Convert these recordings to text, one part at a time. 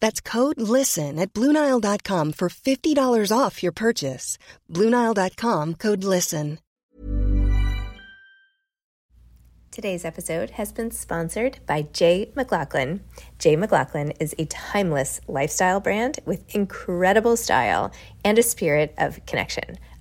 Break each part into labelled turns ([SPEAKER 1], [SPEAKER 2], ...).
[SPEAKER 1] That's code LISTEN at Bluenile.com for $50 off your purchase. Bluenile.com code LISTEN.
[SPEAKER 2] Today's episode has been sponsored by J. McLaughlin. J. McLaughlin is a timeless lifestyle brand with incredible style and a spirit of connection.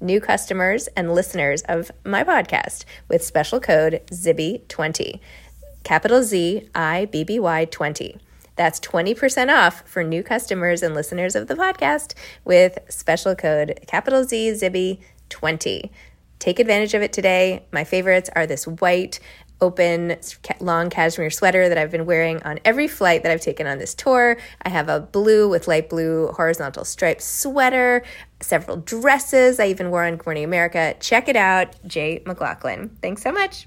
[SPEAKER 2] new customers and listeners of my podcast with special code ZIBBY20. Capital Z I B B Y 20. That's 20% off for new customers and listeners of the podcast with special code capital Z Zibby 20. Take advantage of it today. My favorites are this white, open, long cashmere sweater that I've been wearing on every flight that I've taken on this tour. I have a blue with light blue horizontal striped sweater, several dresses I even wore on Good Morning America. Check it out, J. McLaughlin. Thanks so much.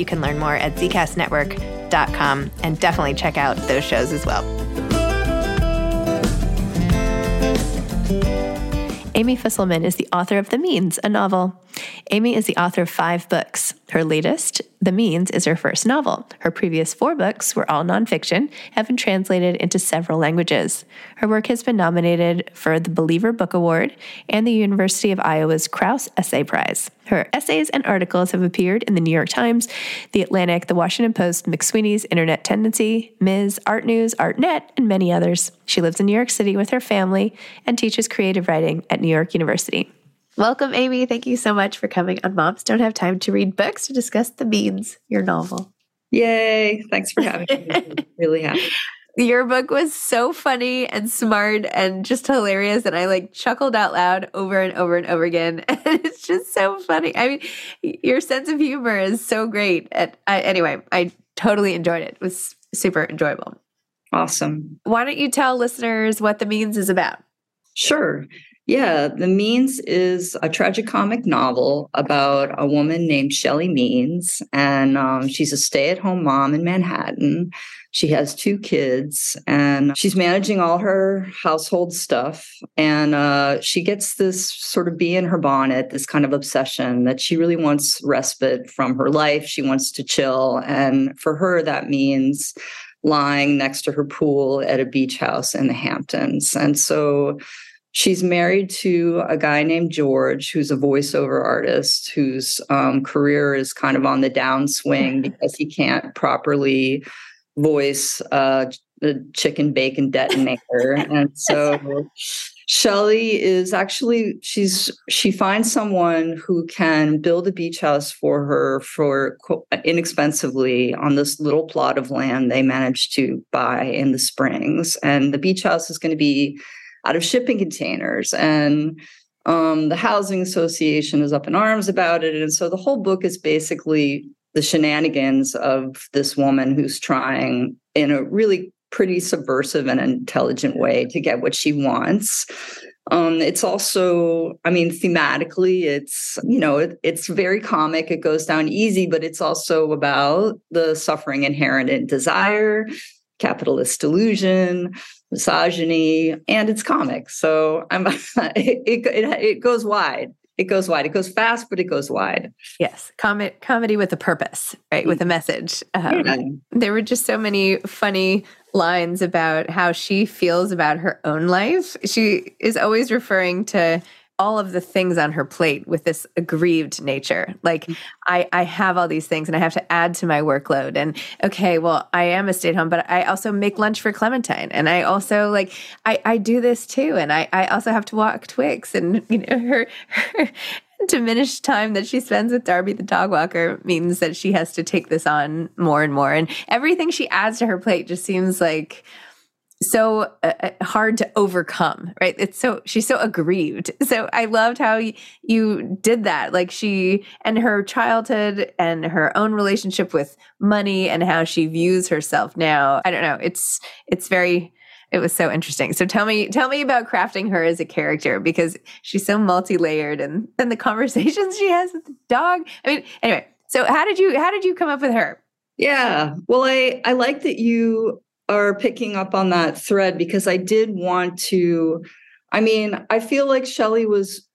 [SPEAKER 2] You can learn more at zcastnetwork.com com, and definitely check out those shows as well. Amy Fusselman is the author of The Means, a novel. Amy is the author of five books. Her latest, The Means, is her first novel. Her previous four books were all nonfiction, have been translated into several languages. Her work has been nominated for the Believer Book Award and the University of Iowa's Krause Essay Prize. Her essays and articles have appeared in the New York Times, The Atlantic, The Washington Post, McSweeney's Internet Tendency, Ms., Art News, ArtNet, and many others. She lives in New York City with her family and teaches creative writing at New York University. Welcome, Amy. Thank you so much for coming on Moms Don't Have Time to Read Books to discuss The Means, your novel.
[SPEAKER 3] Yay. Thanks for having me. really happy.
[SPEAKER 4] Your book was so funny and smart and just hilarious. And I like chuckled out loud over and over and over again. And it's just so funny. I mean, your sense of humor is so great. And I, anyway, I totally enjoyed it. It was super enjoyable.
[SPEAKER 3] Awesome.
[SPEAKER 4] Why don't you tell listeners what The Means is about?
[SPEAKER 3] Sure. Yeah, The Means is a tragicomic novel about a woman named Shelly Means, and um, she's a stay at home mom in Manhattan. She has two kids and she's managing all her household stuff. And uh, she gets this sort of bee in her bonnet, this kind of obsession that she really wants respite from her life. She wants to chill. And for her, that means lying next to her pool at a beach house in the Hamptons. And so she's married to a guy named George, who's a voiceover artist whose um, career is kind of on the downswing because he can't properly voice uh, the chicken bacon detonator. and so Shelley is actually she's she finds someone who can build a beach house for her for inexpensively on this little plot of land they managed to buy in the springs and the beach house is going to be out of shipping containers and um, the housing association is up in arms about it and so the whole book is basically the shenanigans of this woman who's trying in a really pretty subversive and intelligent way to get what she wants. Um, it's also, I mean, thematically, it's you know, it, it's very comic. It goes down easy, but it's also about the suffering inherent in desire, capitalist delusion, misogyny, and it's comic. So I'm it, it, it goes wide it goes wide. It goes fast, but it goes wide.
[SPEAKER 4] Yes, Com- comedy with a purpose, right? With a message. Um, yeah. There were just so many funny lines about how she feels about her own life. She is always referring to all of the things on her plate with this aggrieved nature. Like mm. I, I have all these things and I have to add to my workload. And okay, well, I am a stay at home, but I also make lunch for Clementine. And I also like I, I do this too. And I, I also have to walk Twix and you know her, her diminished time that she spends with Darby the dog walker means that she has to take this on more and more. And everything she adds to her plate just seems like so uh, uh, hard to overcome right? It's so she's so aggrieved. So i loved how y- you did that. Like she and her childhood and her own relationship with money and how she views herself now. I don't know. It's it's very it was so interesting. So tell me tell me about crafting her as a character because she's so multi-layered and then the conversations she has with the dog. I mean anyway so how did you how did you come up with her?
[SPEAKER 3] Yeah. Well i i like that you are picking up on that thread because I did want to. I mean, I feel like Shelly was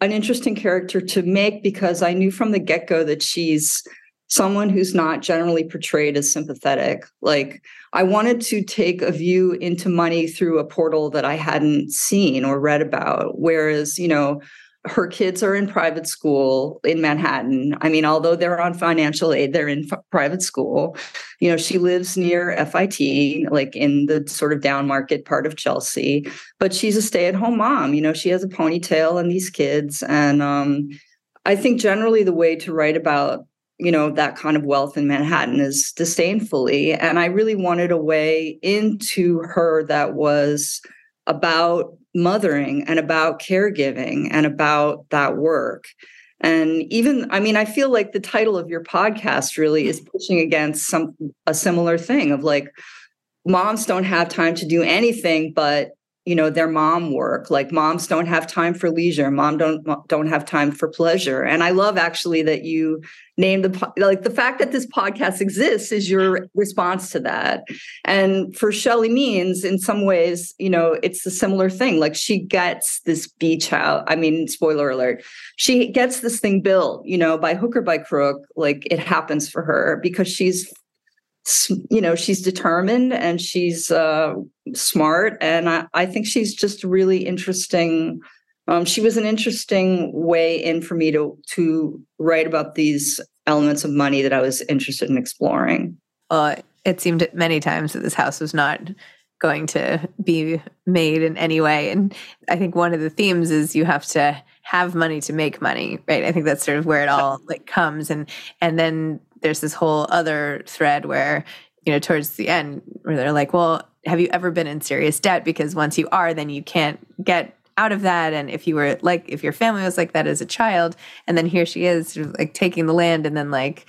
[SPEAKER 3] an interesting character to make because I knew from the get go that she's someone who's not generally portrayed as sympathetic. Like, I wanted to take a view into money through a portal that I hadn't seen or read about. Whereas, you know, her kids are in private school in Manhattan. I mean, although they're on financial aid, they're in f- private school. You know, she lives near FIT, like in the sort of down market part of Chelsea, but she's a stay at home mom. You know, she has a ponytail and these kids. And um, I think generally the way to write about, you know, that kind of wealth in Manhattan is disdainfully. And I really wanted a way into her that was about mothering and about caregiving and about that work. And even, I mean, I feel like the title of your podcast really is pushing against some a similar thing of like moms don't have time to do anything but you know their mom work. Like moms don't have time for leisure. Mom don't don't have time for pleasure. And i love actually that you named the like the fact that this podcast exists is your response to that. And for shelly means in some ways you know it's a similar thing. Like she gets this beach house i mean spoiler alert she gets this thing built you know by hook or by crook like it happens for her because she's you know she's determined and she's uh, smart and I, I, think she's just really interesting um, she was an interesting way in for me to to write about these elements of money that i was interested in exploring.
[SPEAKER 4] Uh, it seemed many times that this house was not going to be made in any way and i think one of the themes is you have to have money to make money right? I think that's sort of where it all like comes and and then there's this whole other thread where you know, towards the end where they're like, well, have you ever been in serious debt? Because once you are, then you can't get out of that. And if you were like, if your family was like that as a child, and then here she is, like taking the land and then like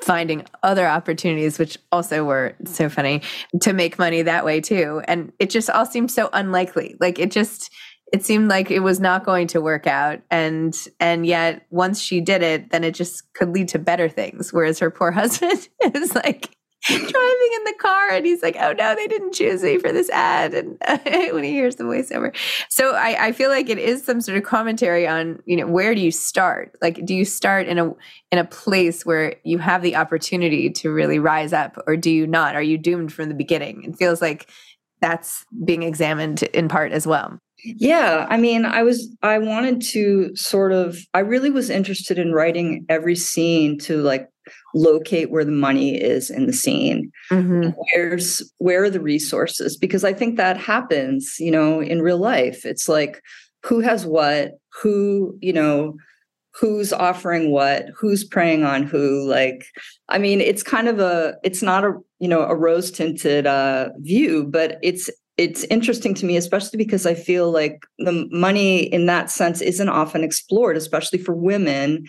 [SPEAKER 4] finding other opportunities, which also were so funny to make money that way too. And it just all seemed so unlikely. Like it just, it seemed like it was not going to work out and and yet once she did it then it just could lead to better things whereas her poor husband is like driving in the car and he's like, oh no, they didn't choose me for this ad. And when he hears the voiceover. So I, I feel like it is some sort of commentary on, you know, where do you start? Like, do you start in a in a place where you have the opportunity to really rise up or do you not? Are you doomed from the beginning? It feels like that's being examined in part as well.
[SPEAKER 3] Yeah, I mean, I was I wanted to sort of I really was interested in writing every scene to like locate where the money is in the scene. Mm-hmm. where's where are the resources? Because i think that happens you know in real life. It's like who has what? Who you know who's offering what? Who's preying on who? Like i mean it's kind of a it's not a you know a rose tinted uh view but it's it's interesting to me especially because i feel like the money in that sense isn't often explored especially for women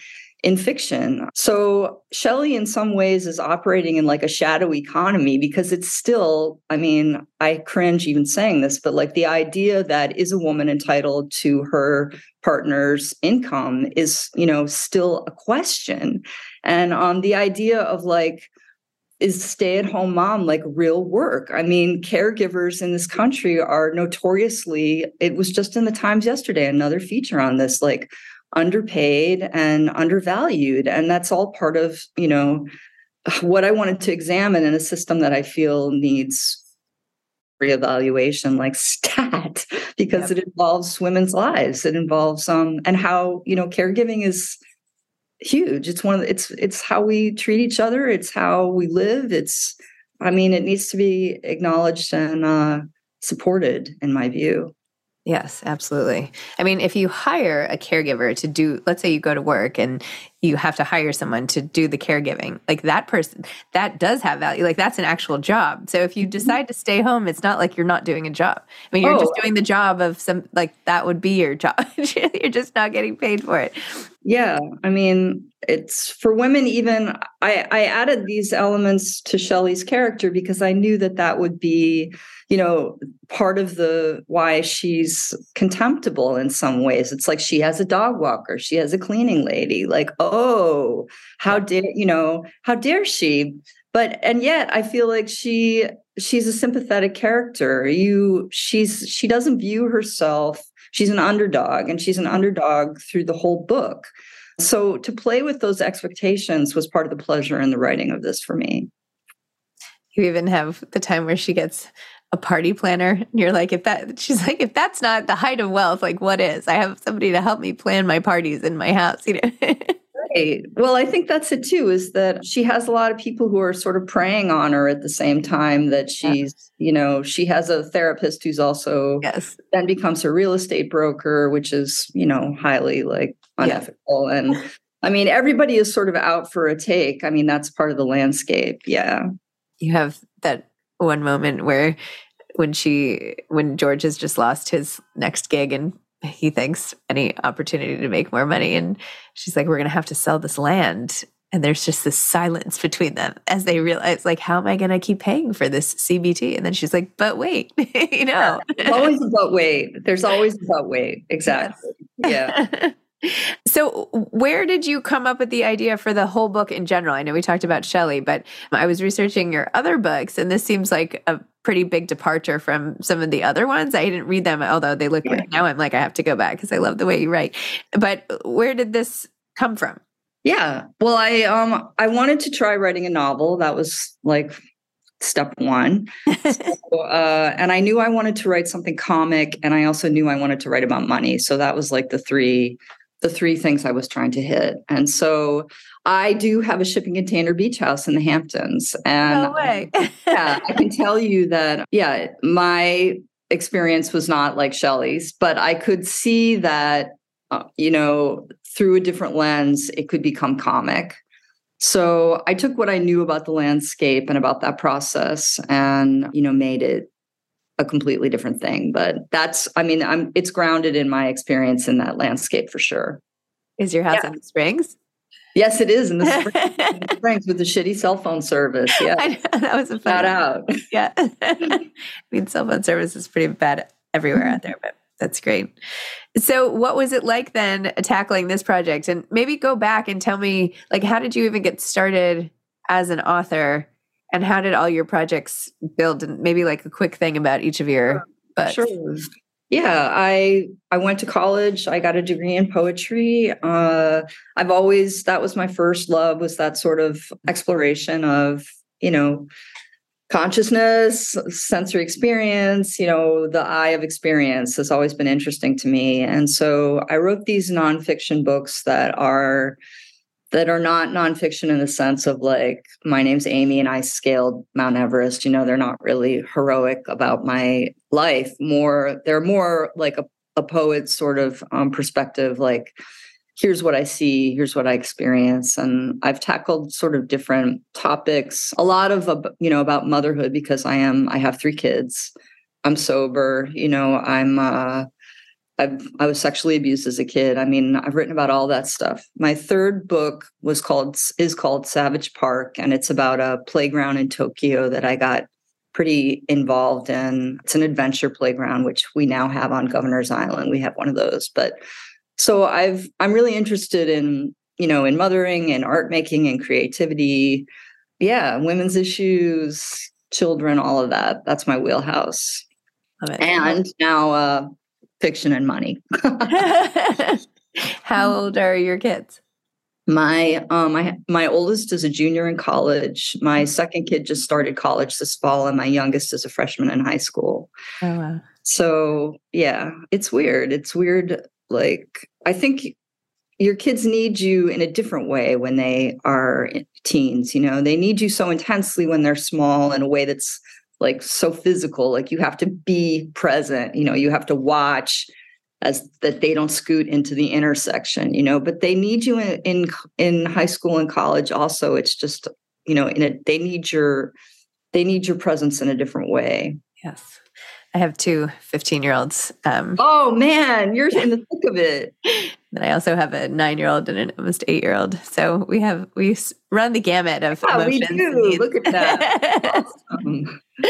[SPEAKER 3] in fiction. So Shelly, in some ways, is operating in like a shadow economy because it's still, I mean, I cringe even saying this, but like the idea that is a woman entitled to her partner's income is, you know, still a question. And um, the idea of like, is stay at home mom like real work? I mean, caregivers in this country are notoriously, it was just in the Times yesterday, another feature on this, like underpaid and undervalued and that's all part of you know what i wanted to examine in a system that i feel needs reevaluation like stat because yep. it involves women's lives it involves um and how you know caregiving is huge. It's one of the, it's it's how we treat each other. It's how we live. It's i mean it needs to be acknowledged and uh supported in my view.
[SPEAKER 4] Yes, absolutely. I mean, if you hire a caregiver to do, let's say you go to work and you have to hire someone to do the caregiving, like that person, that does have value. Like that's an actual job. So if you mm-hmm. decide to stay home, it's not like you're not doing a job. I mean, you're oh. just doing the job of some, like that would be your job. you're just not getting paid for it.
[SPEAKER 3] Yeah. I mean, it's for women even I, I added these elements to shelly's character because i knew that that would be you know part of the why she's contemptible in some ways it's like she has a dog walker she has a cleaning lady like oh Oh, how dare you know how dare she but and yet i feel like she she's a sympathetic character you she's she doesn't view herself she's an underdog and she's an underdog through the whole book so to play with those expectations was part of the pleasure in the writing of this for me.
[SPEAKER 4] You even have the time where she gets a party planner. And you're like, if that, she's like, if that's not the height of wealth, like what is? I have somebody to help me plan my parties in my house, you know?
[SPEAKER 3] right. Well, I think that's it too, is that she has a lot of people who are sort of preying on her at the same time that she's, yeah. you know, she has a therapist who's also
[SPEAKER 4] yes.
[SPEAKER 3] then becomes a real estate broker, which is, you know, highly like unethical. Yeah. And I mean, everybody is sort of out for a take. I mean, that's part of the landscape. Yeah.
[SPEAKER 4] You have that one moment where when she when George has just lost his next gig and he thinks any opportunity to make more money and she's like we're going to have to sell this land. And there's just this silence between them as they realize like how am i going to keep paying for this cbt and then she's like but wait you know?
[SPEAKER 3] yeah, always about wait. There's always about wait. Exactly. Yes. yeah.
[SPEAKER 4] So, where did you come up with the idea for the whole book in general? I know we talked about Shelly, but I was researching your other books, and this seems like a pretty big departure from some of the other ones. I didn't read them, although they look yeah. great. Now I'm like, I have to go back because I love the way you write. But where did this come from?
[SPEAKER 3] Yeah. Well, I um I wanted to try writing a novel. That was like step one. so, uh, and I knew I wanted to write something comic, and I also knew I wanted to write about money. So that was like the three the three things I was trying to hit. And so I do have a shipping container beach house in the Hamptons. And
[SPEAKER 4] no way.
[SPEAKER 3] yeah, I can tell you that, yeah, my experience was not like Shelly's, but I could see that, uh, you know, through a different lens, it could become comic. So I took what I knew about the landscape and about that process and, you know, made it a completely different thing. But that's, I mean, I'm it's grounded in my experience in that landscape for sure.
[SPEAKER 4] Is your house
[SPEAKER 3] Yeah.
[SPEAKER 4] in the Springs?
[SPEAKER 3] Yes, it is in the Springs, in the Springs with the shitty cell phone service. Yeah.
[SPEAKER 4] I know, that was a
[SPEAKER 3] Shout out.
[SPEAKER 4] Yeah. I mean, cell phone service is pretty bad everywhere out there, but that's great. So, what was it like then tackling this project? And maybe go back and tell me, like, how did you even get started as an author? And how did all your projects build? And maybe like a quick thing about each of your books.
[SPEAKER 3] Sure. Yeah, I I went to college. I got a degree in poetry. Uh, I've always that was my first love was that sort of exploration of you know consciousness, sensory experience. You know, the eye of experience has always been interesting to me, and so I wrote these nonfiction books that are that are not nonfiction in the sense of like my name's Amy and I scaled Mount Everest. You know, they're not really heroic about my life. More, they're more like a, a poet's sort of um, perspective. Like, here's what I see, here's what I experience, and I've tackled sort of different topics. A lot of you know about motherhood because I am I have three kids. I'm sober. You know, I'm. uh I've, I was sexually abused as a kid. I mean, I've written about all that stuff. My third book was called is called Savage Park, and it's about a playground in Tokyo that I got pretty involved in. It's an adventure playground, which we now have on Governor's Island. We have one of those. But so I've I'm really interested in you know in mothering and art making and creativity. Yeah, women's issues, children, all of that. That's my wheelhouse. And now uh, fiction and money.
[SPEAKER 4] how old are your kids?
[SPEAKER 3] My um my my oldest is a junior in college. My second kid just started college this fall, and my youngest is a freshman in high school.
[SPEAKER 4] Oh, wow.
[SPEAKER 3] So yeah, it's weird. It's weird. Like I think your kids need you in a different way when they are teens. You know, they need you so intensely when they're small in a way that's like so physical. Like you have to be present. You know, you have to watch as that they don't scoot into the intersection. You know, but they need you in in, in high school and college. Also, it's just you know, in a they need your they need your presence in a different way.
[SPEAKER 4] Yes. I have two 15 year olds. Um,
[SPEAKER 3] Oh man, you're in the thick of it.
[SPEAKER 4] Then I also have a nine year old and an almost eight year old. So we have we run the gamut of
[SPEAKER 3] Yeah, we
[SPEAKER 4] emotions. and
[SPEAKER 3] do.
[SPEAKER 4] needs.
[SPEAKER 3] Look at that. Um,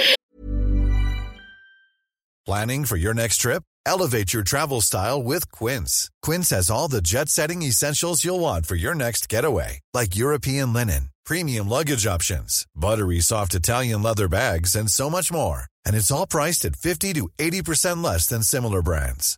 [SPEAKER 5] Planning for your next trip? Elevate your travel style with Quince. Quince has all the jet setting essentials you'll want for your next getaway, like European linen, premium luggage options, buttery soft Italian leather bags, and so much more. And it's all priced at 50 to 80% less than similar brands.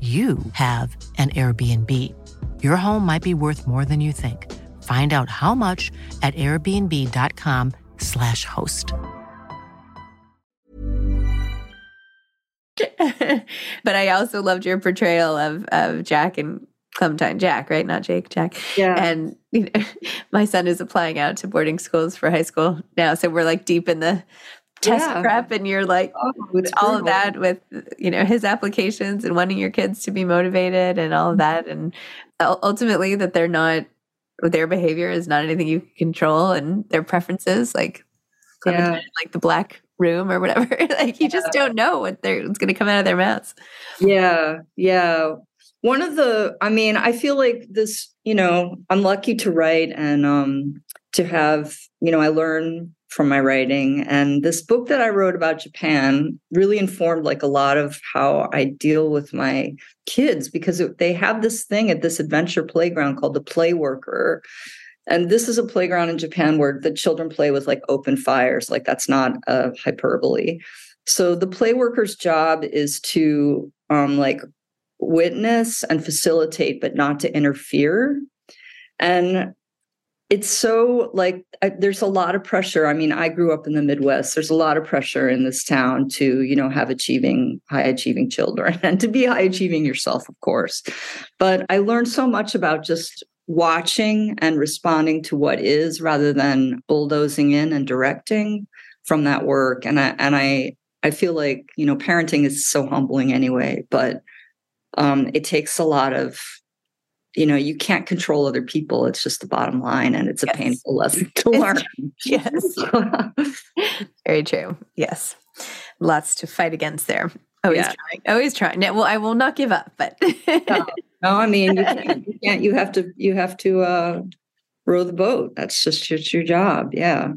[SPEAKER 6] you have an Airbnb. Your home might be worth more than you think. Find out how much at airbnb.com/slash host.
[SPEAKER 4] but I also loved your portrayal of of Jack and Clementine Jack, right? Not Jake, Jack.
[SPEAKER 3] Yeah.
[SPEAKER 4] And you know, my son is applying out to boarding schools for high school now, so we're like deep in the test
[SPEAKER 3] Yeah.
[SPEAKER 4] prep, and you're like
[SPEAKER 3] oh,
[SPEAKER 4] all of that with you know his applications and wanting your kids to be motivated and all of that, and ultimately that they're not their behavior is not anything you can control and their preferences, like yeah. like the black room or whatever. like you yeah. just don't know what they're what's going to come out of their mouths.
[SPEAKER 3] Yeah, yeah. One of the, I mean, I feel like this. You know, I'm lucky to write and um to have. You know, I learn from my writing, and this book that I wrote about Japan really informed like a lot of how I deal with my kids because they have this thing at this adventure playground called the Play Worker and this is a playground in Japan where the children play with like open fires. Like that's not a hyperbole. So the play worker's job is to um, like witness and facilitate, but not to interfere. And it's so like I, there's a lot of pressure. I mean, I grew up in the Midwest. There's a lot of pressure in this town to, you know, have achieving, high achieving children and to be high achieving yourself, of course. But I learned so much about just watching and responding to what is rather than bulldozing in and directing from that work and i and i i feel like you know parenting is so humbling anyway but um it takes a lot of you know you can't control other people it's just the bottom line and it's a yes. painful lesson to learn
[SPEAKER 4] yes very true yes lots to fight against there always yeah. trying always trying well i will not give up but
[SPEAKER 3] No, I mean you can't, you can't. You have to. You have to uh, row the boat. That's just your, your job. Yeah.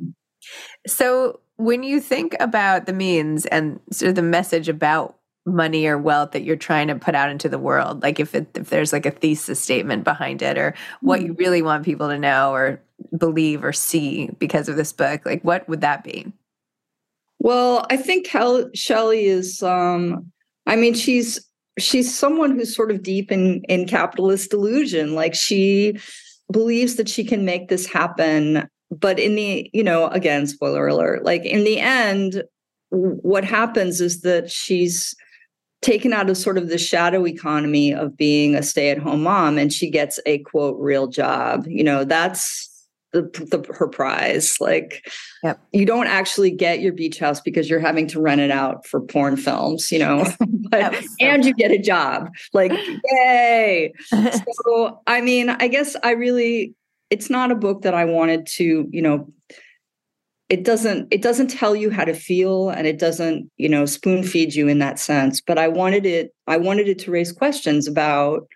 [SPEAKER 4] So when you think about the means and sort of the message about money or wealth that you're trying to put out into the world, like if it, if there's like a thesis statement behind it, or what you mm. really want people to know or believe or see because of this book, like what would that be?
[SPEAKER 3] Well, I think Kel- Shelly is. um I mean, she's she's someone who's sort of deep in in capitalist delusion like she believes that she can make this happen but in the you know again spoiler alert like in the end what happens is that she's taken out of sort of the shadow economy of being a stay-at-home mom and she gets a quote real job you know that's the, the her prize. Like, yep. you don't actually get your beach house because you're having to rent it out for porn films, you know. but, so and you get a job. Like, yay! so, I mean, I guess I really, it's not a book that I wanted to, you know. It doesn't. It doesn't tell you how to feel, and it doesn't, you know, spoon feed you in that sense. But I wanted it. I wanted it to raise questions about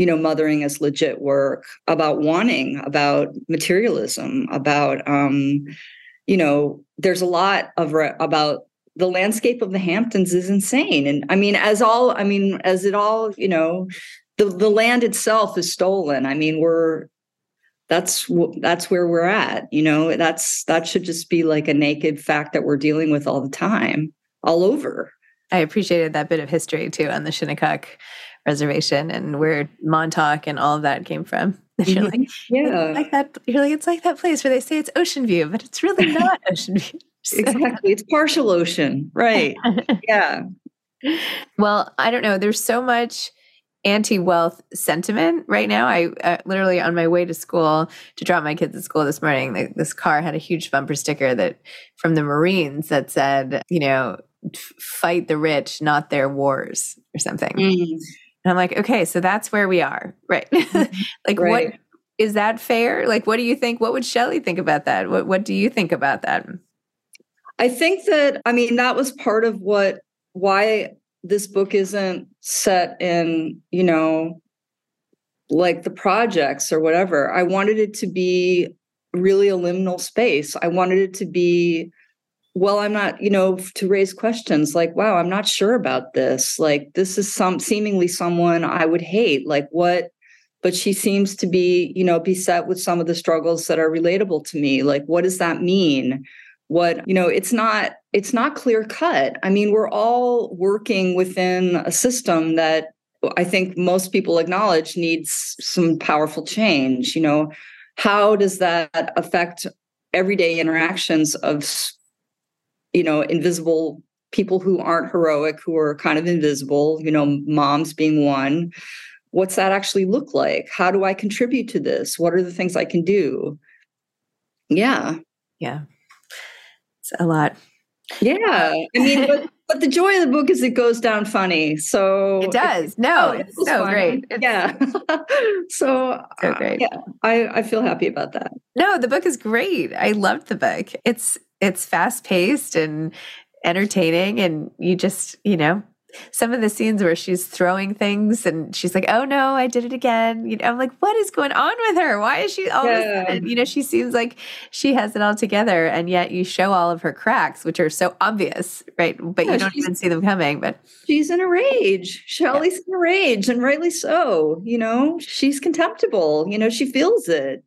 [SPEAKER 3] you know, mothering as legit work, about wanting, about materialism, about, um, you know, there's a lot of re- about the landscape of the Hamptons is insane. And I mean, as all, I mean, as it all, you know, the, the land itself is stolen. I mean, we're, that's that's where we're at you know that's that should just be like a naked fact that we're dealing with all the time all over
[SPEAKER 4] i appreciated that bit of history too on the shinnecock reservation and where Montauk and all of that came from. you're like, mm-hmm. yeah, like that. You're like, it's like that place where they say it's ocean view, but it's really not ocean view.
[SPEAKER 3] exactly, it's partial ocean, right? yeah.
[SPEAKER 4] Well, I don't know. There's so much anti-wealth sentiment right now. I uh, literally on my way to school to drop my kids at school this morning, this car had a huge bumper sticker that from the Marines that said, you know, fight the rich, not their wars or something. Mm. And I'm like, okay, so that's where we are. Right. like right. what is that fair? Like what do you think? What would Shelly think about that? What what do you think about that?
[SPEAKER 3] I think that I mean that was part of what why this book isn't set in, you know, like the projects or whatever. I wanted it to be really a liminal space. I wanted it to be well i'm not you know to raise questions like wow i'm not sure about this like this is some seemingly someone i would hate like what but she seems to be you know beset with some of the struggles that are relatable to me like what does that mean what you know it's not it's not clear cut i mean we're all working within a system that i think most people acknowledge needs some powerful change you know how does that affect everyday interactions of you know, invisible people who aren't heroic, who are kind of invisible, you know, moms being one. What's that actually look like? How do I contribute to this? What are the things I can do? Yeah.
[SPEAKER 4] Yeah. It's a lot.
[SPEAKER 3] Yeah. I mean, but, but the joy of the book is it goes down funny. So
[SPEAKER 4] it does. No, it's so
[SPEAKER 3] fun.
[SPEAKER 4] great. It's
[SPEAKER 3] yeah. so,
[SPEAKER 4] so
[SPEAKER 3] uh,
[SPEAKER 4] great.
[SPEAKER 3] yeah, I, I feel happy about that.
[SPEAKER 4] No, the book is great. I loved the book. It's it's fast paced and entertaining and you just, you know, some of the scenes where she's throwing things and she's like, "Oh no, I did it again." You know, I'm like, "What is going on with her? Why is she all of a
[SPEAKER 3] Yeah.
[SPEAKER 4] You know, she seems like she has it all together, and yet you show all of her cracks, which are so obvious, right? But
[SPEAKER 3] Yeah,
[SPEAKER 4] you don't even see them coming. But
[SPEAKER 3] She's in a rage. Shelly's in a rage, and rightly so. You know, she's contemptible. You know, she feels it.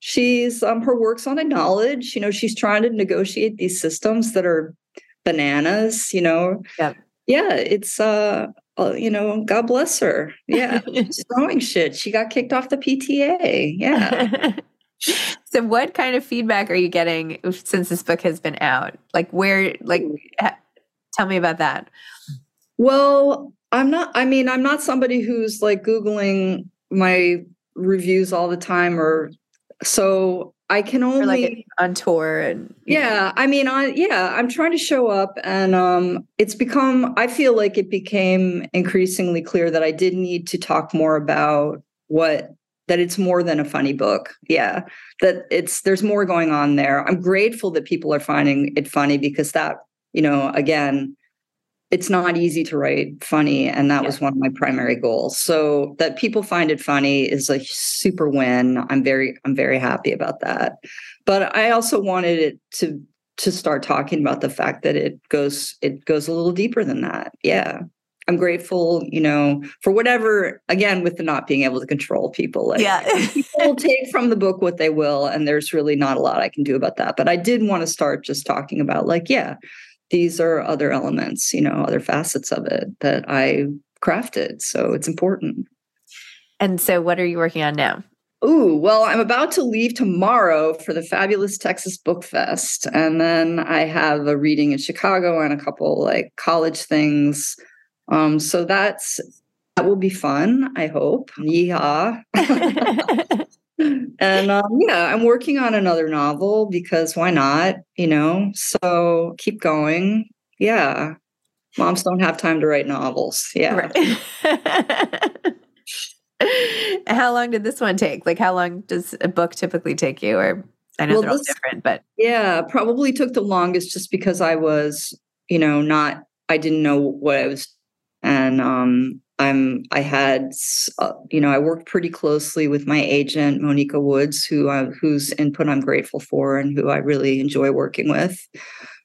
[SPEAKER 3] She's um her work's on acknowledge. You know, she's trying to negotiate these systems that are bananas, you know.
[SPEAKER 4] Yep.
[SPEAKER 3] Yeah, it's uh, uh you know, God bless her. Yeah. she's throwing shit. She got kicked off the PTA. Yeah.
[SPEAKER 4] so, what kind of feedback are you getting since this book has been out? Like, where, like, ha- tell me about that.
[SPEAKER 3] Well, I'm not, I mean, I'm not somebody who's like Googling my reviews all the time or so I can only
[SPEAKER 4] like on tour and you know.
[SPEAKER 3] yeah, I mean, I yeah, I'm trying to show up, and um, it's become. I feel like it became increasingly clear that I did need to talk more about what that it's more than a funny book. Yeah, that it's there's more going on there. I'm grateful that people are finding it funny because that you know again. It's not easy to write funny, and that
[SPEAKER 4] Yeah.
[SPEAKER 3] was one of my primary goals. So that people find it funny is a super win. I'm very, I'm very happy about that but I also wanted it to to start talking about the fact that it goes it goes a little deeper than that. Yeah. I'm grateful, you know, for whatever again with the not being able to control people. Like
[SPEAKER 4] yeah.
[SPEAKER 3] people will take from the book what they will and there's really not a lot I can do about that. But I did want to start just talking about like yeah, these are other elements, you know, other facets of it that I crafted. So it's important.
[SPEAKER 4] and so, what are you working on now?
[SPEAKER 3] Ooh, well, I'm about to leave tomorrow for the fabulous Texas Book Fest. And then I have a reading in Chicago and a couple like college things. Um, so that's that will be fun, I hope. Yeehaw. and um, yeah, I'm working on another novel because why not? You know, so keep going. Yeah. Moms don't have time to write novels. Yeah.
[SPEAKER 4] Right. how long did this one take? Like, how long does a book typically take you? Or I know
[SPEAKER 3] Well,
[SPEAKER 4] they're all different, but
[SPEAKER 3] Yeah, probably took the longest just because I was, you know, not I didn't know what I was and um I'm I had uh, you know, I worked pretty closely with my agent Monika Woods who I, whose input I'm grateful for and who I really enjoy working with.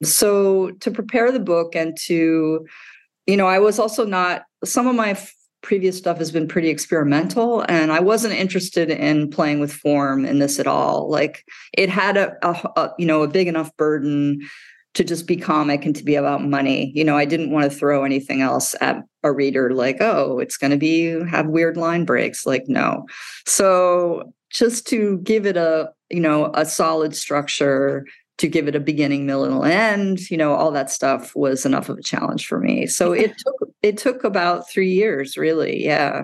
[SPEAKER 3] So to prepare the book and to you know, I was also not some of my f- previous stuff has been pretty experimental and I wasn't interested in playing with form in this at all. Like it had a, a, a you know a big enough burden to just be comic and to be about money. You know i didn't want to throw anything else at a reader like oh it's going to be have weird line breaks like no. So just to give it a you know a solid structure to give it a beginning middle and end you know all that stuff was enough of a challenge for me. So it took it took about three years really yeah.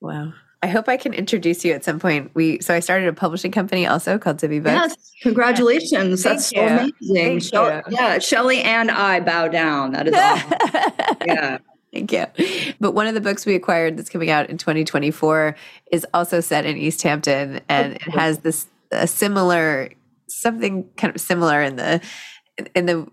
[SPEAKER 4] Wow. I hope I can introduce you at some point. We so I started a publishing company also called Zibby Books.
[SPEAKER 3] Yes, congratulations. That's
[SPEAKER 4] you.
[SPEAKER 3] so amazing.
[SPEAKER 4] You.
[SPEAKER 3] Yeah, Shelly and I bow down. That is awesome. yeah.
[SPEAKER 4] Thank you. But one of the books we acquired that's coming out in 2024 is also set in East Hampton and it has this a similar something kind of similar in the in the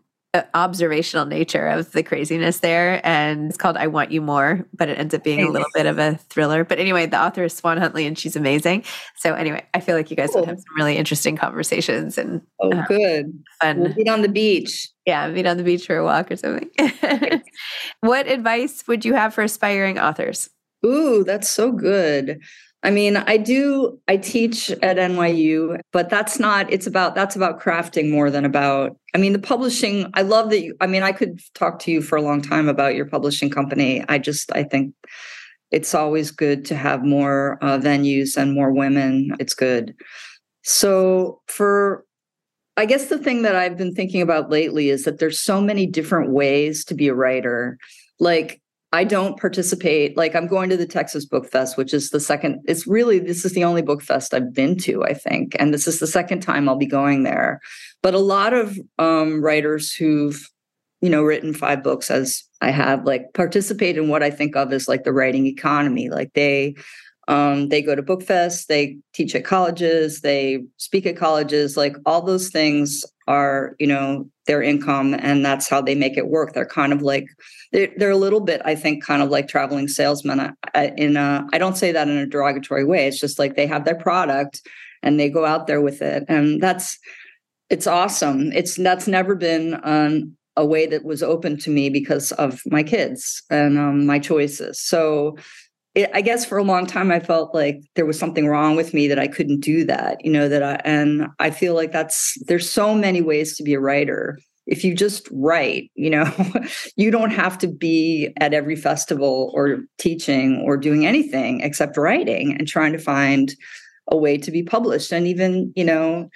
[SPEAKER 4] observational nature of the craziness there and it's called I Want You More but it ends up being a little bit of a thriller but anyway the author is Swan Huntley and she's amazing so anyway I feel like you guys would have some really interesting conversations and
[SPEAKER 3] Oh,
[SPEAKER 4] Uh,
[SPEAKER 3] good.
[SPEAKER 4] fun
[SPEAKER 3] We'll meet on the beach.
[SPEAKER 4] yeah, meet on the beach for a walk or something. what advice would you have for aspiring authors?
[SPEAKER 3] Ooh, that's so good. I mean, I do I teach at NYU, but that's not it's about that's about crafting more than about I mean, the publishing, I love that you I mean, I could talk to you for a long time about your publishing company. I just I think it's always good to have more uh, venues and more women. It's good. So for I guess the thing that I've been thinking about lately is that there's so many different ways to be a writer. Like I don't participate. Like I'm going to the Texas Book Fest, which is the second. It's really this is the only book fest I've been to, I think, and this is the second time I'll be going there. But a lot of um, writers who've you know, written five books as I have, like participate in what I think of as like the writing economy. Like they um, they go to book fest, they teach at colleges, they speak at colleges, like all those things are, you know, their income and that's how they make it work. They're kind of like they're, they're a little bit, I think, kind of like traveling salesmen. In a, I don't say that in a derogatory way. It's just like they have their product and they go out there with it, and that's it's awesome. It's that's never been um, a way that was open to me because of my kids and um, my choices. So it, I guess for a long time I felt like there was something wrong with me that I couldn't do that, you know, that I, and I feel like that's, there's so many ways to be a writer. If you just write, you know, you don't have to be at every festival or teaching or doing anything except writing and trying to find a way to be published. And even, you know,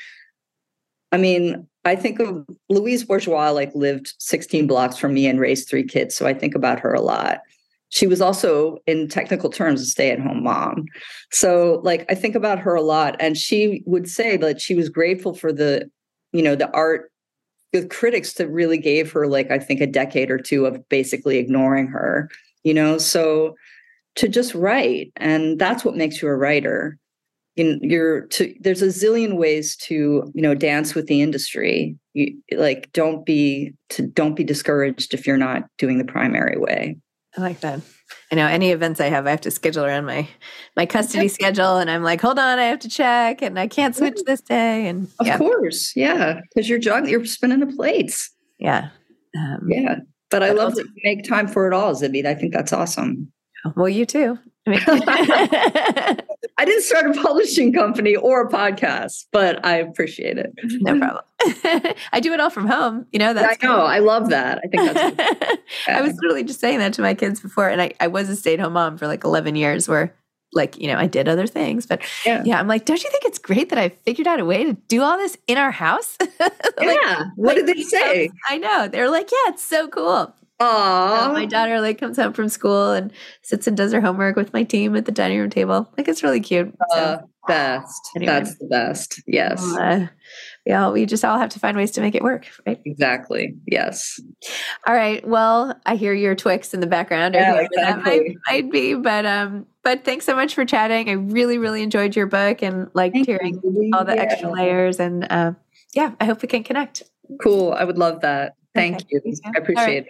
[SPEAKER 3] I mean, I think of Louise Bourgeois, like lived 16 blocks from me and raised three kids. So I think about her a lot she was also in technical terms a stay-at-home mom. So like i think about her a lot and she would say that she was grateful for the you know the art the critics that really gave her like i think a decade or two of basically ignoring her you know? So to just write and that's what makes you a writer. You you're to there's a zillion ways to you know dance with the industry. You, like don't be to don't be discouraged if you're not doing the primary way
[SPEAKER 4] I like that. I know any events I have, I have to schedule around my my custody schedule, and I'm like, hold on, I have to check, and I can't switch this day. And
[SPEAKER 3] of yeah. course, yeah, because you're juggling, you're spinning the plates.
[SPEAKER 4] Yeah,
[SPEAKER 3] um, yeah. But I love also, that you make time for it all, Zibby. I think that's awesome.
[SPEAKER 4] Well, you too. I, mean,
[SPEAKER 3] I didn't start a publishing company or a podcast, but I appreciate it.
[SPEAKER 4] No problem. I do it all from home. You know, that's
[SPEAKER 3] I know. I love that. I think
[SPEAKER 4] that's I was literally just saying that to my kids before. And I, I was a stay at home mom for like 11 years where like, you know, I did other things, but yeah. yeah. I'm like, don't you think it's great that I figured out a way to do all this in our house?
[SPEAKER 3] like, yeah. What like, did they say?
[SPEAKER 4] I know. They're like, yeah, it's so cool.
[SPEAKER 3] Aww.
[SPEAKER 4] my daughter like comes home from school and sits and does her homework with my team at the dining room table. Like it's really cute.
[SPEAKER 3] So, uh, best. Anyway. That's the best. Yes. Uh,
[SPEAKER 4] yeah, we just all have to find ways to make it work, right?
[SPEAKER 3] Exactly. Yes.
[SPEAKER 4] All right. Well, I hear your Twix in the background.
[SPEAKER 3] Yeah, exactly.
[SPEAKER 4] That might, might, be, but um, but thanks so much for chatting. I really, really enjoyed your book and liked Thank hearing you. all the yeah. extra layers. And uh, yeah, I hope we can connect.
[SPEAKER 3] Cool. I would love that. Thank okay. you. I appreciate right. it.